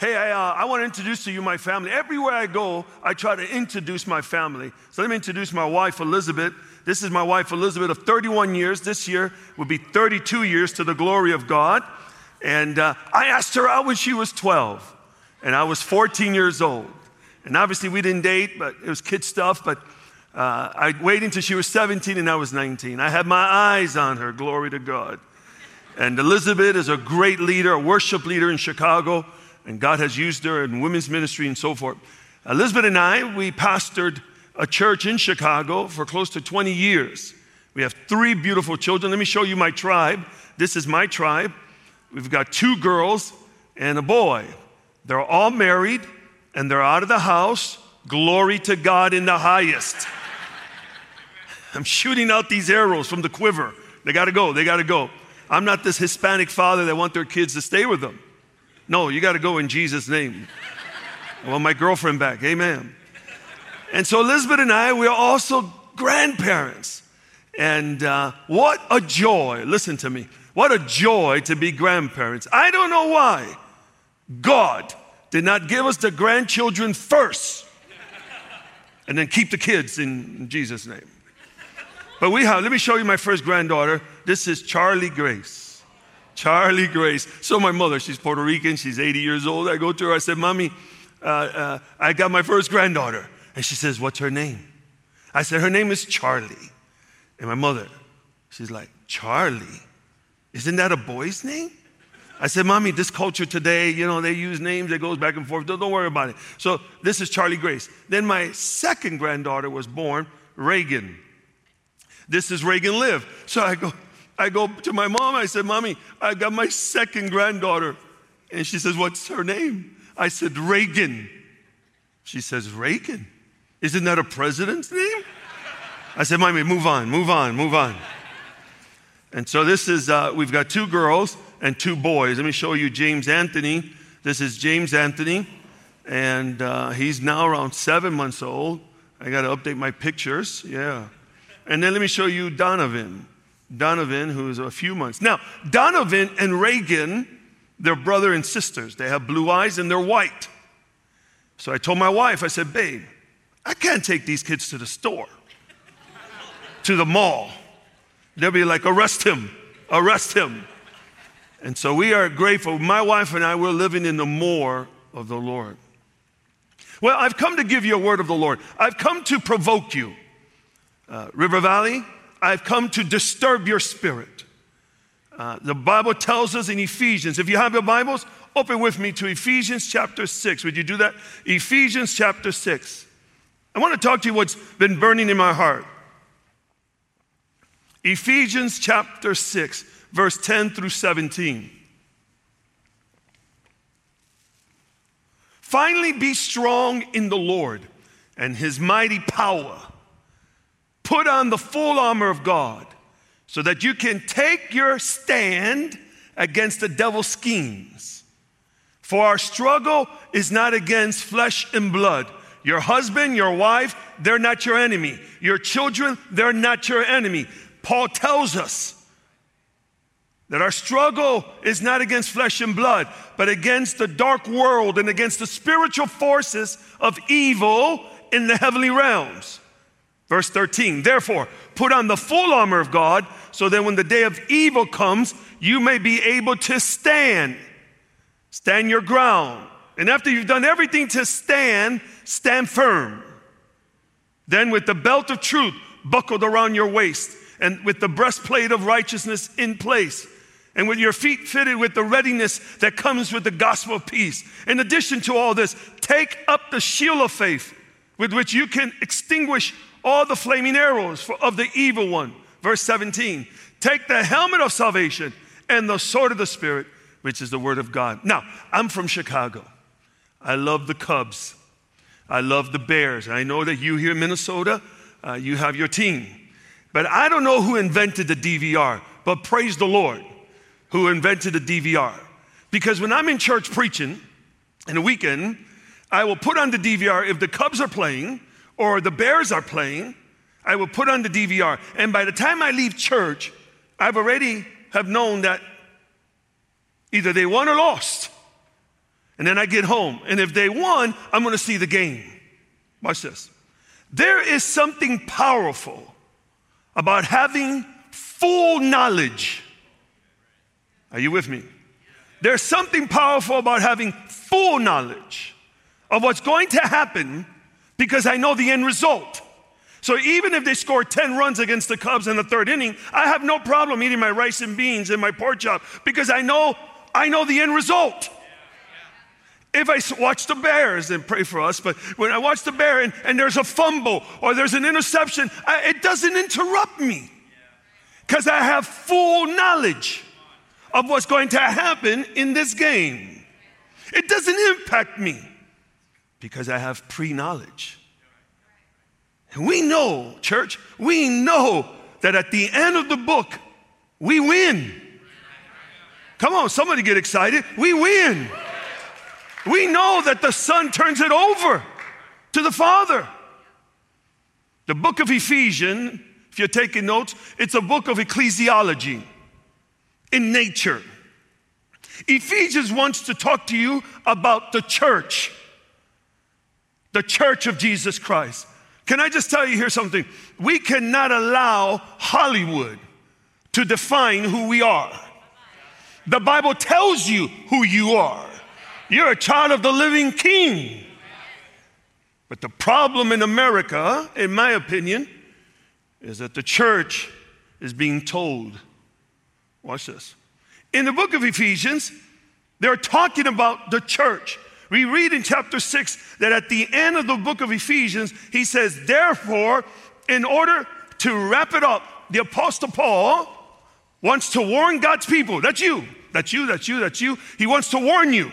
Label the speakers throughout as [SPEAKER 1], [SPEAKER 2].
[SPEAKER 1] Hey, I, uh, I want to introduce to you my family. Everywhere I go, I try to introduce my family. So let me introduce my wife, Elizabeth. This is my wife, Elizabeth, of 31 years. This year will be 32 years to the glory of God. And uh, I asked her out when she was 12, and I was 14 years old. And obviously, we didn't date, but it was kid stuff. But uh, I waited until she was 17 and I was 19. I had my eyes on her, glory to God. And Elizabeth is a great leader, a worship leader in Chicago and God has used her in women's ministry and so forth. Elizabeth and I, we pastored a church in Chicago for close to 20 years. We have three beautiful children. Let me show you my tribe. This is my tribe. We've got two girls and a boy. They're all married and they're out of the house. Glory to God in the highest. I'm shooting out these arrows from the quiver. They got to go. They got to go. I'm not this Hispanic father that want their kids to stay with them. No, you got to go in Jesus' name. I want my girlfriend back. Amen. And so Elizabeth and I, we are also grandparents. And uh, what a joy. Listen to me. What a joy to be grandparents. I don't know why God did not give us the grandchildren first and then keep the kids in Jesus' name. But we have, let me show you my first granddaughter. This is Charlie Grace. Charlie Grace. So my mother, she's Puerto Rican, she's 80 years old. I go to her, I said, Mommy, uh, uh, I got my first granddaughter. And she says, What's her name? I said, Her name is Charlie. And my mother, she's like, Charlie? Isn't that a boy's name? I said, Mommy, this culture today, you know, they use names that goes back and forth. Don't, don't worry about it. So this is Charlie Grace. Then my second granddaughter was born, Reagan. This is Reagan Live. So I go, I go to my mom, I said, Mommy, I got my second granddaughter. And she says, What's her name? I said, Reagan. She says, Reagan? Isn't that a president's name? I said, Mommy, move on, move on, move on. And so this is, uh, we've got two girls and two boys. Let me show you James Anthony. This is James Anthony, and uh, he's now around seven months old. I got to update my pictures, yeah. And then let me show you Donovan. Donovan, who is a few months. Now, Donovan and Reagan, they're brother and sisters. They have blue eyes and they're white. So I told my wife, I said, babe, I can't take these kids to the store, to the mall. They'll be like, arrest him, arrest him. And so we are grateful. My wife and I, we're living in the more of the Lord. Well, I've come to give you a word of the Lord. I've come to provoke you. Uh, River Valley, I've come to disturb your spirit. Uh, the Bible tells us in Ephesians, if you have your Bibles, open with me to Ephesians chapter 6. Would you do that? Ephesians chapter 6. I want to talk to you what's been burning in my heart. Ephesians chapter 6, verse 10 through 17. Finally, be strong in the Lord and his mighty power. Put on the full armor of God so that you can take your stand against the devil's schemes. For our struggle is not against flesh and blood. Your husband, your wife, they're not your enemy. Your children, they're not your enemy. Paul tells us that our struggle is not against flesh and blood, but against the dark world and against the spiritual forces of evil in the heavenly realms. Verse 13, therefore, put on the full armor of God so that when the day of evil comes, you may be able to stand. Stand your ground. And after you've done everything to stand, stand firm. Then, with the belt of truth buckled around your waist, and with the breastplate of righteousness in place, and with your feet fitted with the readiness that comes with the gospel of peace. In addition to all this, take up the shield of faith with which you can extinguish all the flaming arrows of the evil one. Verse 17 take the helmet of salvation and the sword of the Spirit, which is the word of God. Now, I'm from Chicago. I love the Cubs. I love the Bears. I know that you here in Minnesota uh, you have your team. But I don't know who invented the DVR, but praise the Lord who invented the DVR. Because when I'm in church preaching in a weekend, I will put on the DVR if the Cubs are playing or the Bears are playing, I will put on the DVR. And by the time I leave church, I've already have known that either they won or lost. And then I get home. And if they won, I'm going to see the game. Watch this. There is something powerful about having full knowledge. Are you with me? There's something powerful about having full knowledge of what's going to happen because I know the end result. So even if they score 10 runs against the Cubs in the third inning, I have no problem eating my rice and beans and my pork chop because I know I know the end result. If I watch the Bears and pray for us, but when I watch the Bear and, and there's a fumble or there's an interception, I, it doesn't interrupt me because I have full knowledge of what's going to happen in this game. It doesn't impact me because I have pre knowledge. We know, church, we know that at the end of the book, we win. Come on, somebody get excited. We win. We know that the Son turns it over to the Father. The book of Ephesians, if you're taking notes, it's a book of ecclesiology in nature. Ephesians wants to talk to you about the church, the church of Jesus Christ. Can I just tell you here something? We cannot allow Hollywood to define who we are. The Bible tells you who you are. You're a child of the living king. But the problem in America, in my opinion, is that the church is being told. Watch this. In the book of Ephesians, they're talking about the church. We read in chapter 6 that at the end of the book of Ephesians, he says, Therefore, in order to wrap it up, the Apostle Paul wants to warn God's people. That's you. That's you. That's you. That's you. He wants to warn you.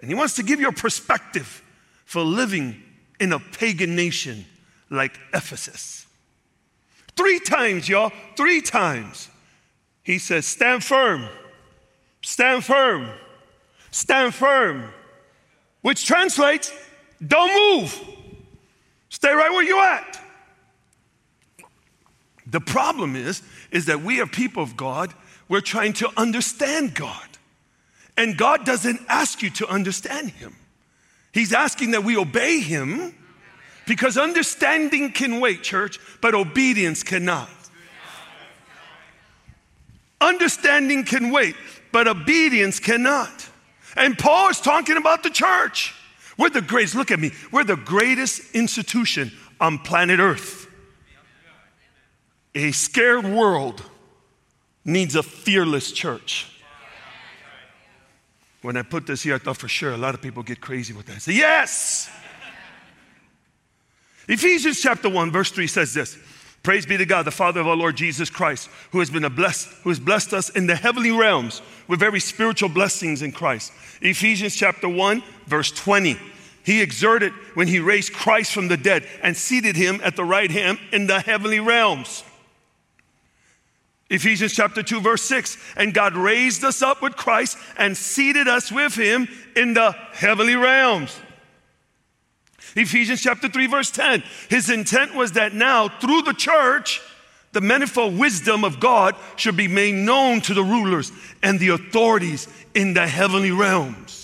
[SPEAKER 1] And he wants to give you a perspective for living in a pagan nation like Ephesus. Three times, y'all, three times. He says, Stand firm, stand firm, stand firm, which translates, don't move. Stay right where you're at. The problem is, is that we are people of God, we're trying to understand God. And God doesn't ask you to understand Him. He's asking that we obey Him because understanding can wait, church, but obedience cannot. Understanding can wait, but obedience cannot. And Paul is talking about the church. We're the greatest, look at me, we're the greatest institution on planet Earth. A scared world needs a fearless church. When I put this here, I thought for sure a lot of people get crazy with that. I say, yes! Ephesians chapter 1, verse 3 says this Praise be to God, the Father of our Lord Jesus Christ, who has been a blessed, who has blessed us in the heavenly realms with very spiritual blessings in Christ. Ephesians chapter 1, verse 20. He exerted when he raised Christ from the dead and seated him at the right hand in the heavenly realms. Ephesians chapter 2, verse 6. And God raised us up with Christ and seated us with him in the heavenly realms. Ephesians chapter 3, verse 10. His intent was that now, through the church, the manifold wisdom of God should be made known to the rulers and the authorities in the heavenly realms.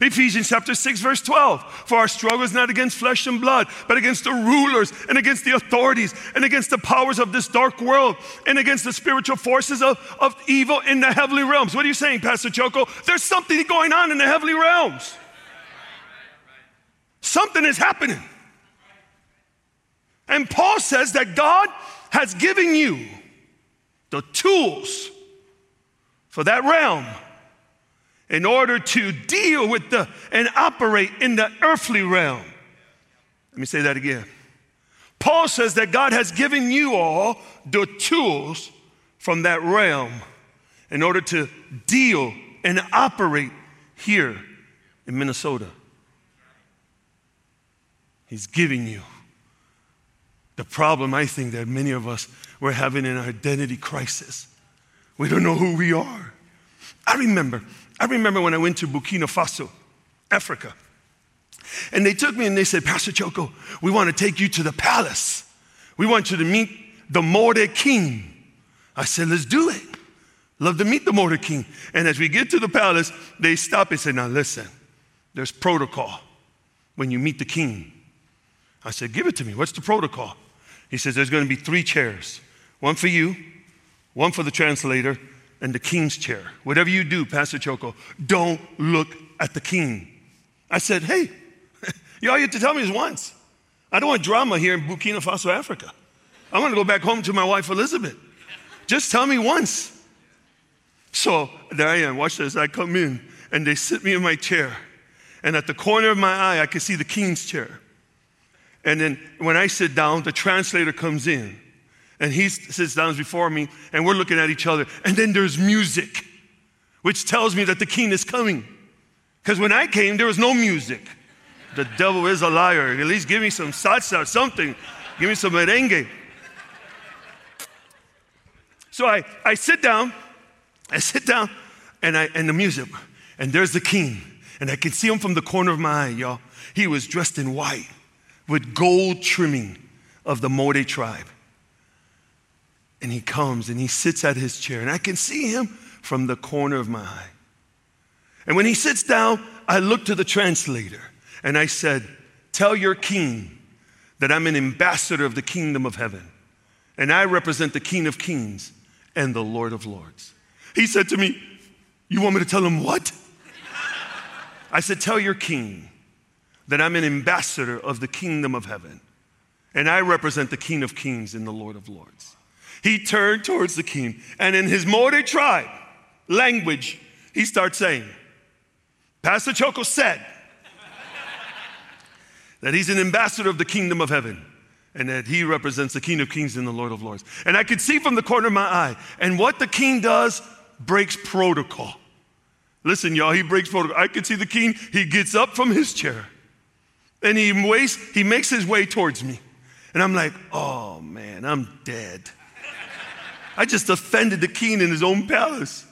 [SPEAKER 1] Ephesians chapter 6, verse 12. For our struggle is not against flesh and blood, but against the rulers and against the authorities and against the powers of this dark world and against the spiritual forces of, of evil in the heavenly realms. What are you saying, Pastor Choco? There's something going on in the heavenly realms. Something is happening. And Paul says that God has given you the tools for that realm in order to deal with the and operate in the earthly realm. Let me say that again. Paul says that God has given you all the tools from that realm in order to deal and operate here in Minnesota. He's giving you The problem, I think, that many of us were having an identity crisis. We don't know who we are. I remember, I remember when I went to Burkina Faso, Africa. And they took me and they said, Pastor Choco, we want to take you to the palace. We want you to meet the Morde king. I said, let's do it. Love to meet the Morde king. And as we get to the palace, they stop and say, now listen, there's protocol when you meet the king. I said, give it to me. What's the protocol? He says, there's going to be three chairs one for you, one for the translator, and the king's chair. Whatever you do, Pastor Choco, don't look at the king. I said, hey, you all you have to tell me is once. I don't want drama here in Burkina Faso, Africa. I want to go back home to my wife, Elizabeth. Just tell me once. So there I am. Watch this. I come in and they sit me in my chair. And at the corner of my eye, I can see the king's chair. And then when I sit down, the translator comes in and he sits down before me and we're looking at each other. And then there's music, which tells me that the king is coming. Because when I came, there was no music. The devil is a liar. At least give me some salsa, something. Give me some merengue. So I, I sit down, I sit down, and, I, and the music, and there's the king. And I can see him from the corner of my eye, y'all. He was dressed in white with gold trimming of the Mode tribe. And he comes and he sits at his chair, and I can see him from the corner of my eye. And when he sits down, I look to the translator and I said, Tell your king that I'm an ambassador of the kingdom of heaven, and I represent the king of kings and the lord of lords. He said to me, You want me to tell him what? I said, Tell your king that I'm an ambassador of the kingdom of heaven, and I represent the king of kings and the lord of lords. He turned towards the king, and in his Mode tribe language, he starts saying, Pastor Choco said that he's an ambassador of the kingdom of heaven and that he represents the King of Kings and the Lord of Lords. And I could see from the corner of my eye, and what the king does breaks protocol. Listen, y'all, he breaks protocol. I could see the king, he gets up from his chair and he, waits, he makes his way towards me. And I'm like, oh man, I'm dead. I just offended the king in his own palace.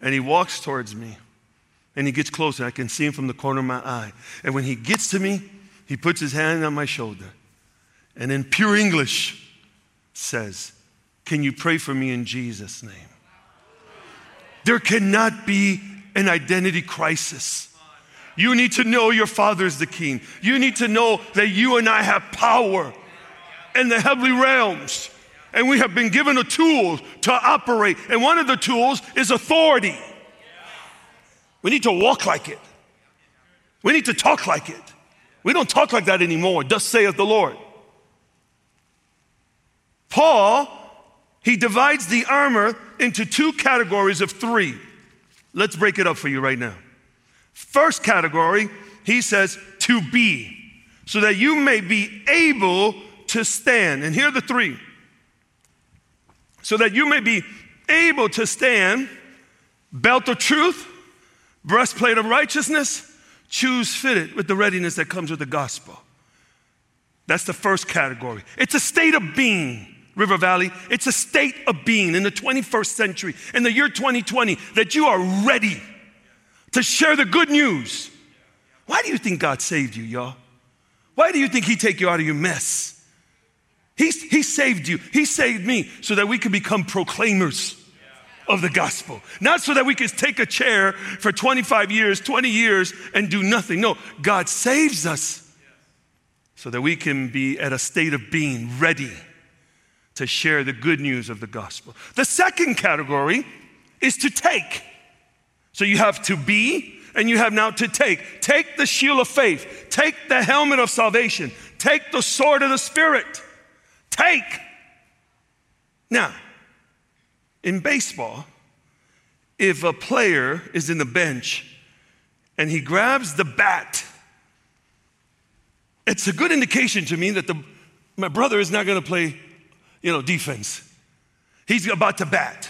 [SPEAKER 1] And he walks towards me and he gets closer. I can see him from the corner of my eye. And when he gets to me, he puts his hand on my shoulder and in pure English says, Can you pray for me in Jesus' name? There cannot be an identity crisis. You need to know your Father is the King. You need to know that you and I have power in the heavenly realms. And we have been given a tool to operate. And one of the tools is authority. We need to walk like it. We need to talk like it. We don't talk like that anymore. Thus saith the Lord. Paul, he divides the armor into two categories of three. Let's break it up for you right now. First category, he says, to be, so that you may be able to stand. And here are the three. So that you may be able to stand, belt of truth, breastplate of righteousness, choose fitted with the readiness that comes with the gospel. That's the first category. It's a state of being. River Valley. It's a state of being in the 21st century, in the year 2020, that you are ready to share the good news. Why do you think God saved you, y'all? Why do you think He take you out of your mess? He, he saved you. He saved me so that we can become proclaimers of the gospel. Not so that we can take a chair for 25 years, 20 years, and do nothing. No, God saves us so that we can be at a state of being ready to share the good news of the gospel. The second category is to take. So you have to be and you have now to take. Take the shield of faith, take the helmet of salvation, take the sword of the Spirit. Take. Now, in baseball, if a player is in the bench and he grabs the bat, it's a good indication to me that the, my brother is not going to play you know, defense. He's about to bat.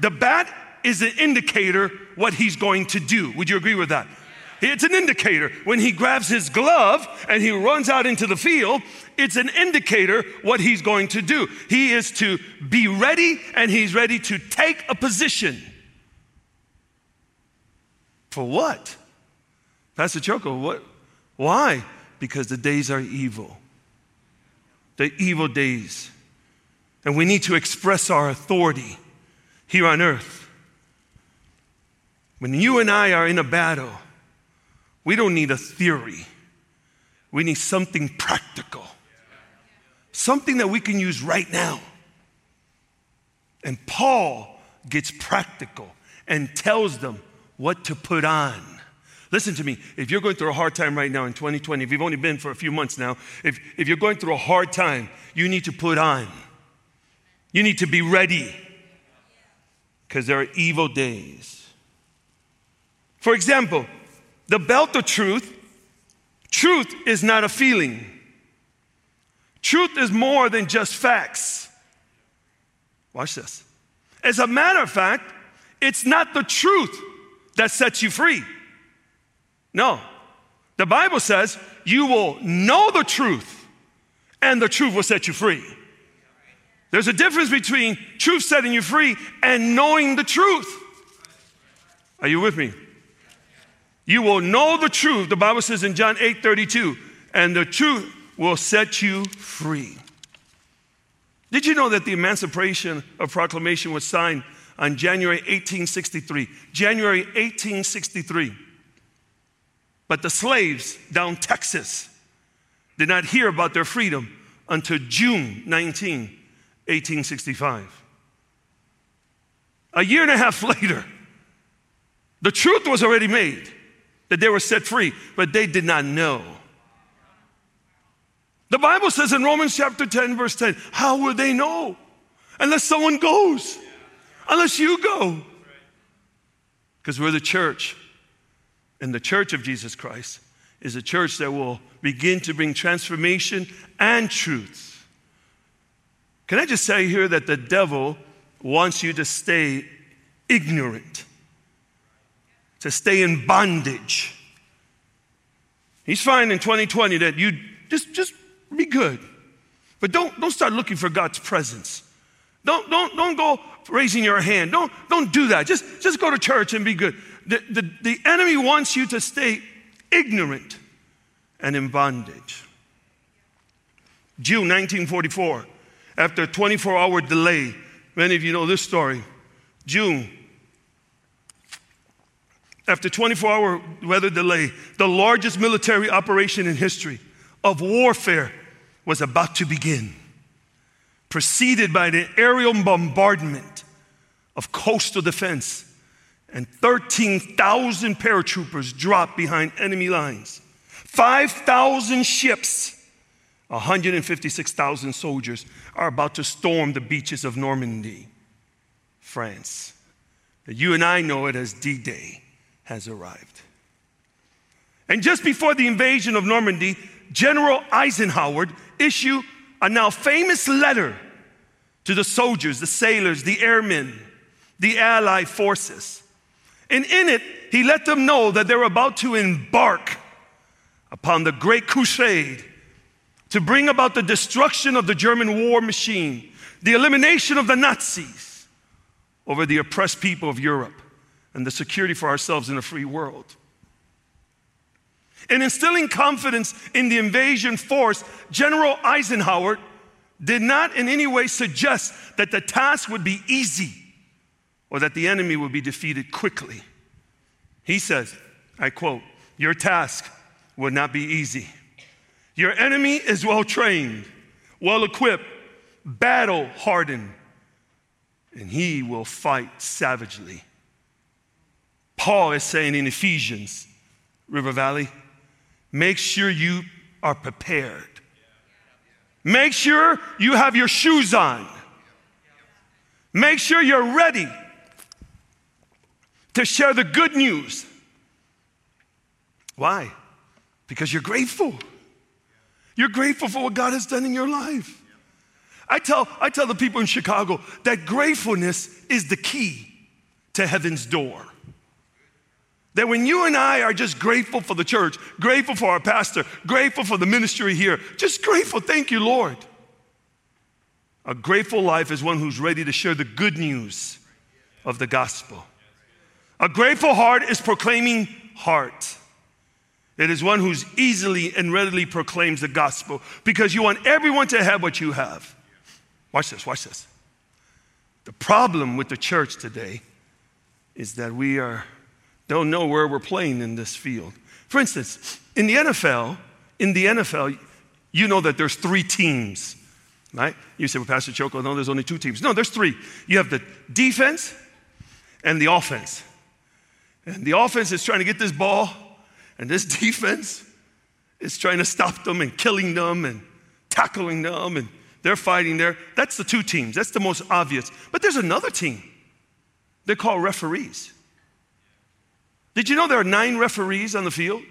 [SPEAKER 1] The bat is an indicator what he's going to do. Would you agree with that? It's an indicator. When he grabs his glove and he runs out into the field, it's an indicator what he's going to do. He is to be ready and he's ready to take a position. For what? Pastor Choco, what? Why? Because the days are evil. The evil days. And we need to express our authority here on earth. When you and I are in a battle, we don't need a theory. We need something practical, something that we can use right now. And Paul gets practical and tells them what to put on. Listen to me. If you're going through a hard time right now in 2020, if you've only been for a few months now, if, if you're going through a hard time, you need to put on. You need to be ready because there are evil days. For example, the belt of truth, truth is not a feeling. Truth is more than just facts. Watch this. As a matter of fact, it's not the truth that sets you free. No. The Bible says you will know the truth, and the truth will set you free. There's a difference between truth setting you free and knowing the truth. Are you with me? You will know the truth, the Bible says in John 8 32, and the truth will set you free. Did you know that the Emancipation of Proclamation was signed on January 1863. January 1863. But the slaves down Texas did not hear about their freedom until June 19, 1865. A year and a half later, the truth was already made that they were set free, but they did not know. The Bible says in Romans chapter 10, verse 10, how will they know? Unless someone goes unless you go. Because we're the church. And the church of Jesus Christ is a church that will begin to bring transformation and truth. Can I just say here that the devil wants you to stay ignorant, to stay in bondage. He's fine in 2020 that you just, just be good. But don't, don't start looking for God's presence. Don't, don't, don't go raising your hand. Don't, don't do that. Just, just go to church and be good. The, the, the enemy wants you to stay ignorant and in bondage. June 1944, after a 24 hour delay, many of you know this story. June, after 24 hour weather delay, the largest military operation in history of warfare was about to begin preceded by the aerial bombardment of coastal defense, and 13,000 paratroopers dropped behind enemy lines. 5,000 ships, 156,000 soldiers are about to storm the beaches of Normandy, France. You and I know it as D Day has arrived. And just before the invasion of Normandy, General Eisenhower issued a now famous letter to the soldiers, the sailors, the airmen, the Allied forces. And in it, he let them know that they were about to embark upon the great crusade to bring about the destruction of the German war machine, the elimination of the Nazis over the oppressed people of Europe, and the security for ourselves in a free world. In instilling confidence in the invasion force, General Eisenhower did not in any way suggest that the task would be easy or that the enemy would be defeated quickly. He says, I quote, Your task will not be easy. Your enemy is well trained, well equipped, battle hardened, and he will fight savagely. Paul is saying in Ephesians, River Valley, make sure you are prepared. Make sure you have your shoes on. Make sure you're ready to share the good news. Why? Because you're grateful. You're grateful for what God has done in your life. I tell, I tell the people in Chicago that gratefulness is the key to heaven's door. That when you and I are just grateful for the church, grateful for our pastor, grateful for the ministry here, just grateful, thank you, Lord. A grateful life is one who's ready to share the good news of the gospel. A grateful heart is proclaiming heart. It is one who's easily and readily proclaims the gospel because you want everyone to have what you have. Watch this, watch this. The problem with the church today is that we are don't know where we're playing in this field. For instance, in the NFL, in the NFL, you know that there's three teams, right? You say, well, Pastor Choco, no, there's only two teams. No, there's three. You have the defense and the offense. And the offense is trying to get this ball, and this defense is trying to stop them and killing them and tackling them, and they're fighting there. That's the two teams. That's the most obvious. But there's another team. They're called referees. Did you know there are nine referees on the field?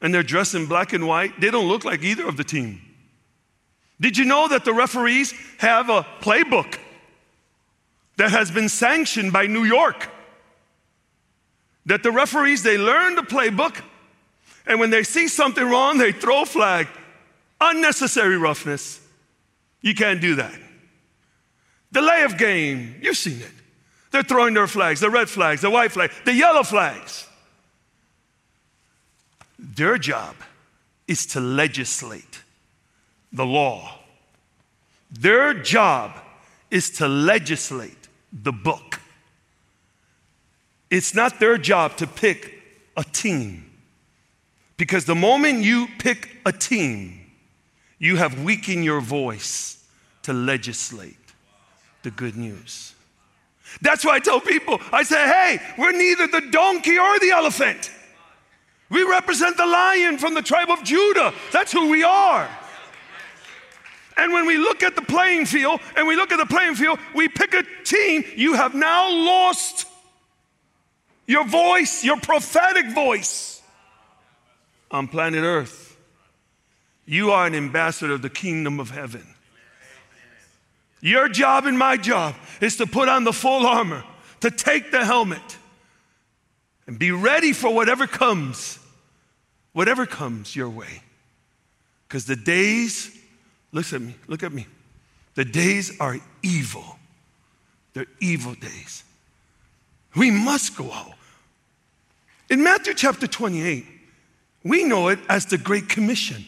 [SPEAKER 1] And they're dressed in black and white. They don't look like either of the team. Did you know that the referees have a playbook that has been sanctioned by New York? That the referees, they learn the playbook, and when they see something wrong, they throw flag. Unnecessary roughness. You can't do that. Delay of game, you've seen it. They're throwing their flags, the red flags, the white flag, the yellow flags. Their job is to legislate the law. Their job is to legislate the book. It's not their job to pick a team. Because the moment you pick a team, you have weakened your voice to legislate the good news. That's why I tell people, I say, hey, we're neither the donkey or the elephant. We represent the lion from the tribe of Judah. That's who we are. And when we look at the playing field and we look at the playing field, we pick a team, you have now lost your voice, your prophetic voice on planet Earth. You are an ambassador of the kingdom of heaven. Your job and my job is to put on the full armor, to take the helmet, and be ready for whatever comes, whatever comes your way. Because the days, look at me, look at me. The days are evil. They're evil days. We must go out. In Matthew chapter 28, we know it as the Great Commission.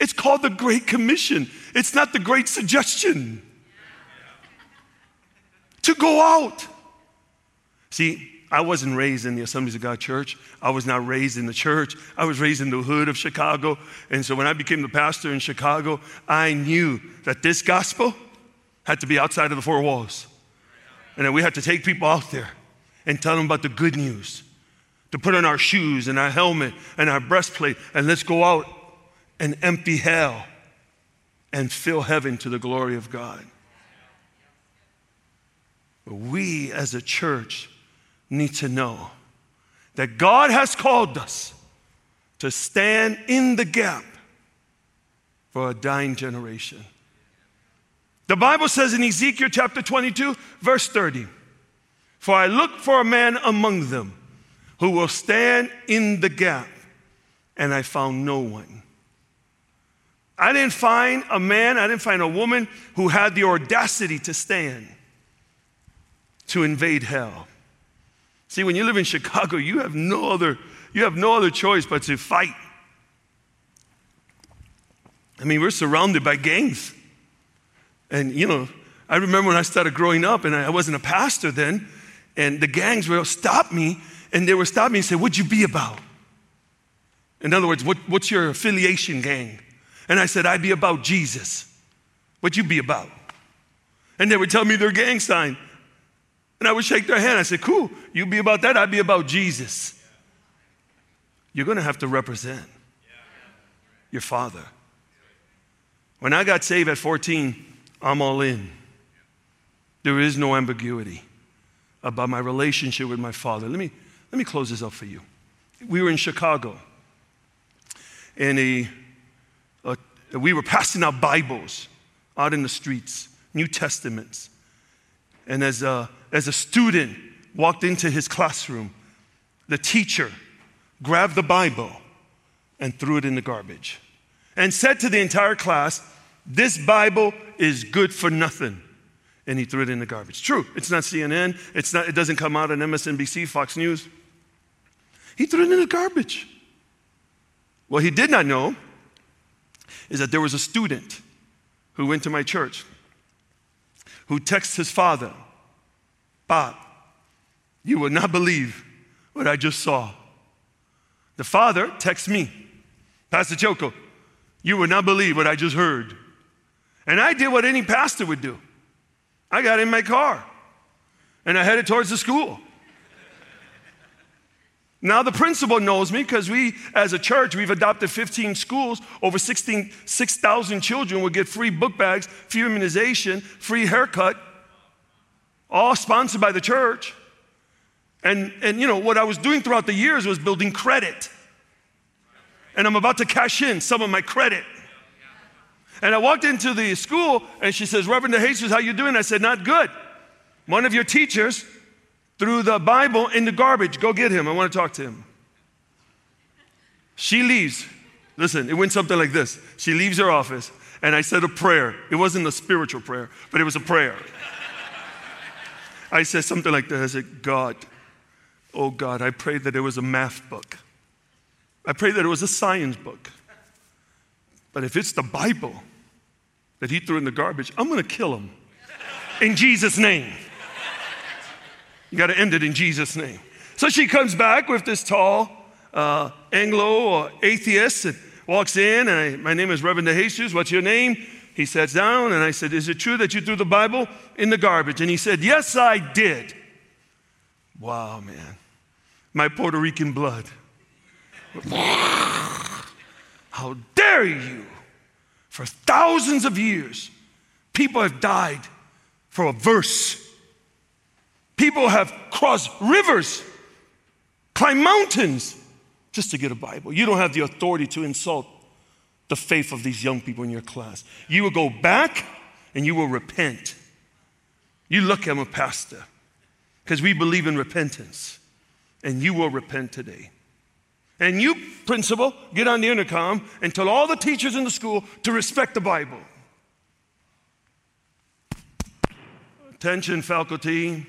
[SPEAKER 1] It's called the Great Commission. It's not the Great Suggestion to go out. See, I wasn't raised in the Assemblies of God church. I was not raised in the church. I was raised in the hood of Chicago. And so when I became the pastor in Chicago, I knew that this gospel had to be outside of the four walls. And that we had to take people out there and tell them about the good news. To put on our shoes and our helmet and our breastplate and let's go out and empty hell and fill heaven to the glory of God. We as a church need to know that God has called us to stand in the gap for a dying generation. The Bible says in Ezekiel chapter 22, verse 30, For I look for a man among them who will stand in the gap, and I found no one. I didn't find a man, I didn't find a woman who had the audacity to stand to invade hell. See, when you live in Chicago, you have no other, you have no other choice but to fight. I mean, we're surrounded by gangs. And, you know, I remember when I started growing up, and I wasn't a pastor then, and the gangs will stop me, and they would stop me and say, What'd you be about? In other words, what, what's your affiliation gang? And I said, I'd be about Jesus. What'd you be about? And they would tell me their gang sign. And I would shake their hand. I said, Cool, you be about that, I'd be about Jesus. You're going to have to represent your father. When I got saved at 14, I'm all in. There is no ambiguity about my relationship with my father. Let me, let me close this up for you. We were in Chicago, and a, a, we were passing out Bibles out in the streets, New Testaments. And as a, as a student walked into his classroom, the teacher grabbed the Bible and threw it in the garbage and said to the entire class, This Bible is good for nothing. And he threw it in the garbage. True, it's not CNN, it's not, it doesn't come out on MSNBC, Fox News. He threw it in the garbage. What he did not know is that there was a student who went to my church who texts his father, Bob, you will not believe what I just saw. The father texts me, Pastor Choco, you would not believe what I just heard. And I did what any pastor would do. I got in my car and I headed towards the school. Now the principal knows me because we, as a church, we've adopted 15 schools. Over 6,000 children will get free book bags, free immunization, free haircut, all sponsored by the church. And, and you know, what I was doing throughout the years was building credit and I'm about to cash in some of my credit. And I walked into the school and she says, Reverend De Jesus, how you doing? I said, not good. One of your teachers threw the Bible in the garbage. Go get him. I want to talk to him. She leaves. Listen, it went something like this. She leaves her office and I said a prayer. It wasn't a spiritual prayer, but it was a prayer. I said something like this. I said, God, oh God, I pray that it was a math book. I pray that it was a science book. But if it's the Bible that he threw in the garbage, I'm going to kill him in Jesus' name. You got to end it in Jesus' name. So she comes back with this tall uh, Anglo or atheist and walks in, and I, my name is Reverend De Jesus. What's your name? He sits down, and I said, Is it true that you threw the Bible in the garbage? And he said, Yes, I did. Wow, man. My Puerto Rican blood how dare you? For thousands of years, people have died for a verse. People have crossed rivers, climbed mountains just to get a Bible. You don't have the authority to insult the faith of these young people in your class. You will go back and you will repent. You look, I'm a pastor because we believe in repentance, and you will repent today. And you, principal, get on the intercom and tell all the teachers in the school to respect the Bible. Attention, faculty.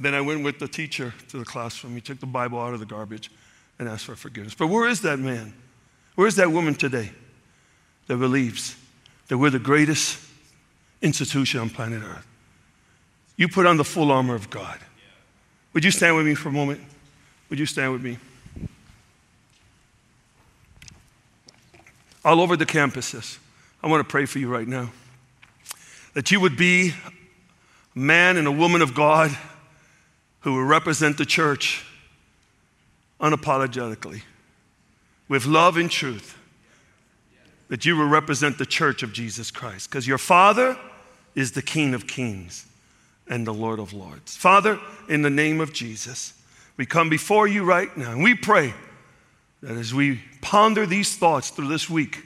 [SPEAKER 1] Then I went with the teacher to the classroom. He took the Bible out of the garbage and asked for forgiveness. But where is that man? Where is that woman today that believes that we're the greatest institution on planet Earth? You put on the full armor of God. Would you stand with me for a moment? Would you stand with me? All over the campuses, I want to pray for you right now. That you would be a man and a woman of God who will represent the church unapologetically, with love and truth. That you will represent the church of Jesus Christ, because your Father is the King of kings and the Lord of lords. Father, in the name of Jesus, we come before you right now and we pray that as we ponder these thoughts through this week,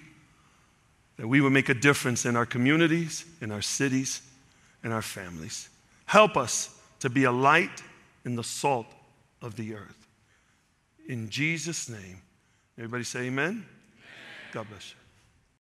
[SPEAKER 1] that we will make a difference in our communities, in our cities, in our families. Help us to be a light in the salt of the earth. In Jesus' name. Everybody say amen? amen. God bless you.